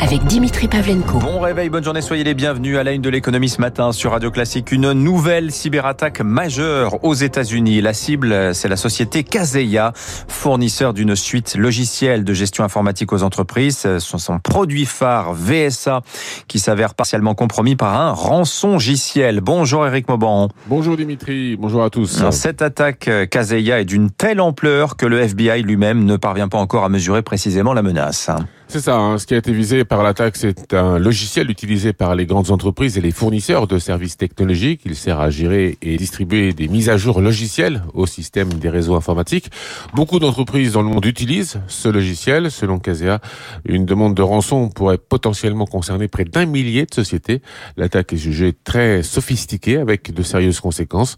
avec Dimitri Pavlenko. Bon réveil, bonne journée, soyez les bienvenus à la une de l'économie ce matin sur Radio Classique. Une nouvelle cyberattaque majeure aux États-Unis. La cible, c'est la société Kaseya, fournisseur d'une suite logicielle de gestion informatique aux entreprises. Ce sont son produit phare VSA qui s'avère partiellement compromis par un rançongiciel. Bonjour Eric Mauban. Bonjour Dimitri, bonjour à tous. Cette attaque Kaseya est d'une telle ampleur que le FBI lui-même ne parvient pas encore à mesurer précisément la menace. C'est ça, hein. ce qui a été visé par l'attaque, c'est un logiciel utilisé par les grandes entreprises et les fournisseurs de services technologiques. Il sert à gérer et distribuer des mises à jour logicielles au système des réseaux informatiques. Beaucoup d'entreprises dans le monde utilisent ce logiciel. Selon Casea, une demande de rançon pourrait potentiellement concerner près d'un millier de sociétés. L'attaque est jugée très sophistiquée avec de sérieuses conséquences.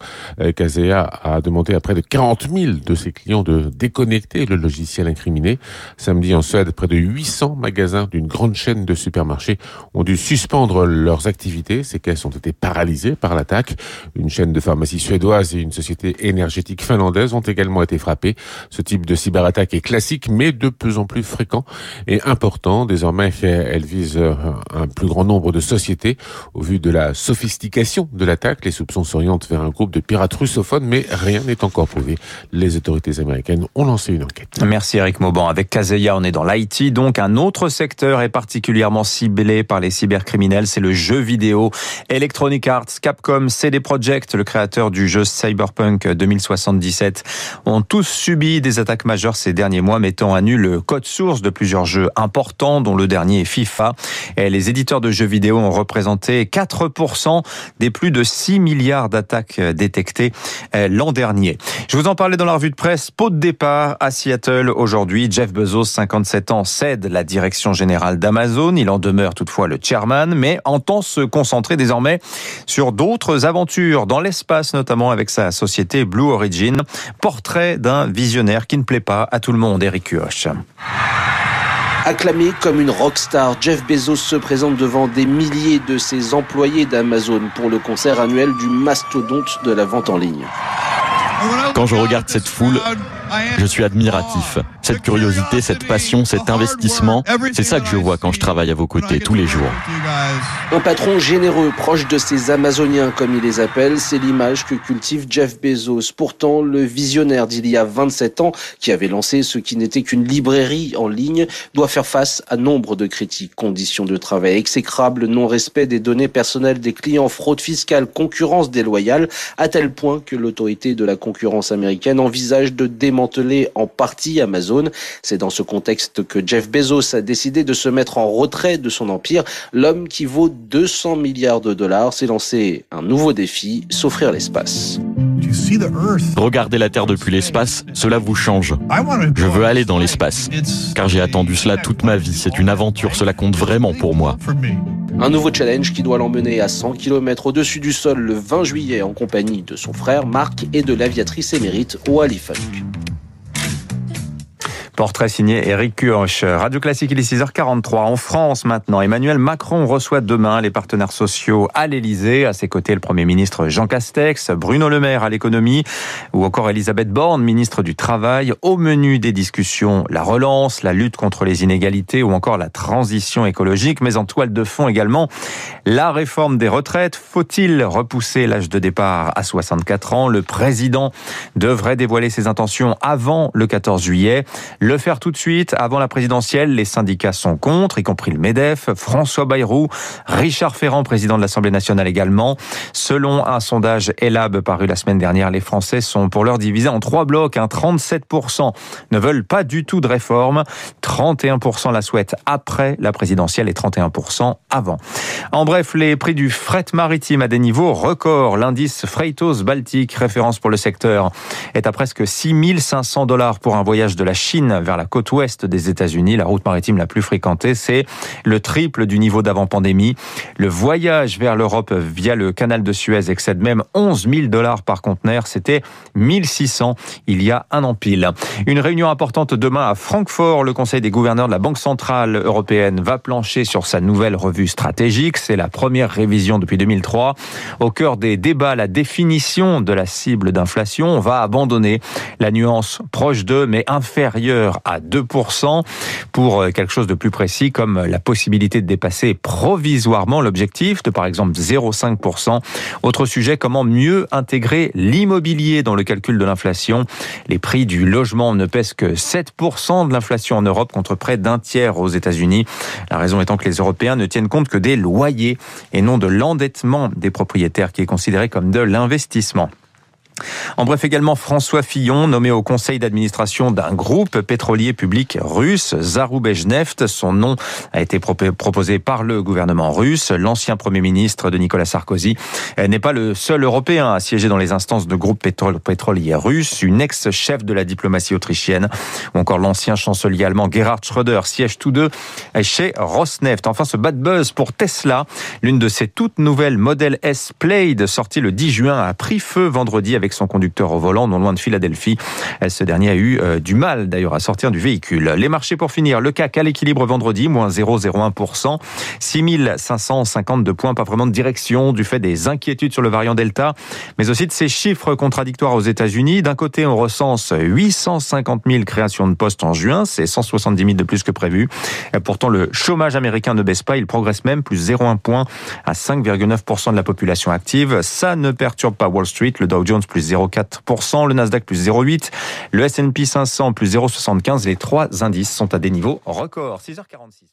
Casea euh, a demandé à près de 40 000 de ses clients de déconnecter le logiciel incriminé. Samedi en Suède, près de 800 magasins d'une grande chaîne de supermarchés ont dû suspendre leurs activités. Ces caisses ont été paralysées par l'attaque. Une chaîne de pharmacie suédoise et une société énergétique finlandaise ont également été frappées. Ce type de cyberattaque est classique, mais de plus en plus fréquent et important. Désormais, elle vise un plus grand nombre de sociétés. Au vu de la sophistication de l'attaque, les soupçons s'orientent vers un groupe de pirates russophones, mais rien n'est encore prouvé. Les autorités américaines ont lancé une enquête. Merci Eric Mauban. Avec Kazeya, on est dans l'IT, donc un autre secteur est particulièrement ciblé par les cybercriminels, c'est le jeu vidéo. Electronic Arts, Capcom, CD Projekt, le créateur du jeu Cyberpunk 2077, ont tous subi des attaques majeures ces derniers mois, mettant à nu le code source de plusieurs jeux importants, dont le dernier est FIFA. Les éditeurs de jeux vidéo ont représenté 4% des plus de 6 milliards d'attaques détectées euh, l'an dernier. Je vous en parlais dans la revue de presse. Pot de départ à Seattle aujourd'hui. Jeff Bezos, 57 ans, cède la direction générale d'Amazon. Il en demeure toutefois le chairman, mais entend se concentrer désormais sur d'autres aventures dans l'espace, notamment avec sa société Blue Origin. Portrait d'un visionnaire qui ne plaît pas à tout le monde, Eric Huoch. Acclamé comme une rockstar, Jeff Bezos se présente devant des milliers de ses employés d'Amazon pour le concert annuel du mastodonte de la vente en ligne. Quand je regarde cette foule, je suis admiratif. Cette curiosité, cette passion, cet investissement, c'est ça que je vois quand je travaille à vos côtés tous les jours. Un patron généreux, proche de ses Amazoniens comme il les appelle, c'est l'image que cultive Jeff Bezos. Pourtant, le visionnaire d'il y a 27 ans, qui avait lancé ce qui n'était qu'une librairie en ligne, doit faire face à nombre de critiques. Conditions de travail exécrables, non-respect des données personnelles des clients, fraude fiscale, concurrence déloyale, à tel point que l'autorité de la concurrence américaine envisage de démanteler en partie Amazon. C'est dans ce contexte que Jeff Bezos a décidé de se mettre en retrait de son empire. L'homme qui vaut 200 milliards de dollars s'est lancé un nouveau défi, s'offrir l'espace. Regardez la Terre depuis l'espace, cela vous change. Je veux aller dans l'espace, car j'ai attendu cela toute ma vie. C'est une aventure, cela compte vraiment pour moi. Un nouveau challenge qui doit l'emmener à 100 km au-dessus du sol le 20 juillet en compagnie de son frère Marc et de l'aviatrice émérite Wally Funk. Portrait signé Eric Cuoche. Radio Classique, il est 6h43. En France maintenant, Emmanuel Macron reçoit demain les partenaires sociaux à l'Elysée. À ses côtés, le Premier ministre Jean Castex, Bruno Le Maire à l'économie ou encore Elisabeth Borne, ministre du Travail. Au menu des discussions, la relance, la lutte contre les inégalités ou encore la transition écologique. Mais en toile de fond également, la réforme des retraites. Faut-il repousser l'âge de départ à 64 ans? Le président devrait dévoiler ses intentions avant le 14 juillet. Le faire tout de suite, avant la présidentielle, les syndicats sont contre, y compris le MEDEF, François Bayrou, Richard Ferrand, président de l'Assemblée nationale également. Selon un sondage ELAB paru la semaine dernière, les Français sont pour leur divisés en trois blocs. 37% ne veulent pas du tout de réforme, 31% la souhaitent après la présidentielle et 31% avant. En bref, les prix du fret maritime à des niveaux records. L'indice Freightos Baltique, référence pour le secteur, est à presque 6500 dollars pour un voyage de la Chine vers la côte ouest des États-Unis, la route maritime la plus fréquentée, c'est le triple du niveau d'avant pandémie. Le voyage vers l'Europe via le canal de Suez excède même 11 000 dollars par conteneur. C'était 1600 il y a un an pile. Une réunion importante demain à Francfort. Le Conseil des gouverneurs de la Banque centrale européenne va plancher sur sa nouvelle revue stratégique. C'est la première révision depuis 2003. Au cœur des débats, la définition de la cible d'inflation. On va abandonner la nuance proche de mais inférieure à 2%. Pour quelque chose de plus précis, comme la possibilité de dépasser provisoirement l'objectif de par exemple 0,5%. Autre sujet, comment mieux intégrer l'immobilier dans le calcul de l'inflation? Les prix du logement ne pèsent que 7% de l'inflation en Europe contre près d'un tiers aux États-Unis. La raison étant que les Européens ne tiennent compte que des loyers et non de l'endettement des propriétaires qui est considéré comme de l'investissement. En bref, également François Fillon, nommé au conseil d'administration d'un groupe pétrolier public russe, Zarubezhneft. Son nom a été proposé par le gouvernement russe. L'ancien premier ministre de Nicolas Sarkozy n'est pas le seul Européen à siéger dans les instances de groupes pétroliers russes. Une ex-chef de la diplomatie autrichienne ou encore l'ancien chancelier allemand Gerhard Schröder siègent tous deux chez Rosneft. Enfin, ce bad buzz pour Tesla. L'une de ses toutes nouvelles Model S Plaid, sortie le 10 juin, a pris feu vendredi avec son conducteur au volant, non loin de Philadelphie. Ce dernier a eu euh, du mal d'ailleurs à sortir du véhicule. Les marchés pour finir, le CAC à l'équilibre vendredi, moins 0,01%, 6552 points, pas vraiment de direction du fait des inquiétudes sur le variant Delta, mais aussi de ces chiffres contradictoires aux États-Unis. D'un côté, on recense 850 000 créations de postes en juin, c'est 170 000 de plus que prévu. Pourtant, le chômage américain ne baisse pas, il progresse même, plus 0,1 point à 5,9% de la population active. Ça ne perturbe pas Wall Street, le Dow Jones plus 0,4%, le Nasdaq plus 0,8%, le S&P 500 plus 0,75%. Les trois indices sont à des niveaux records. 6h46.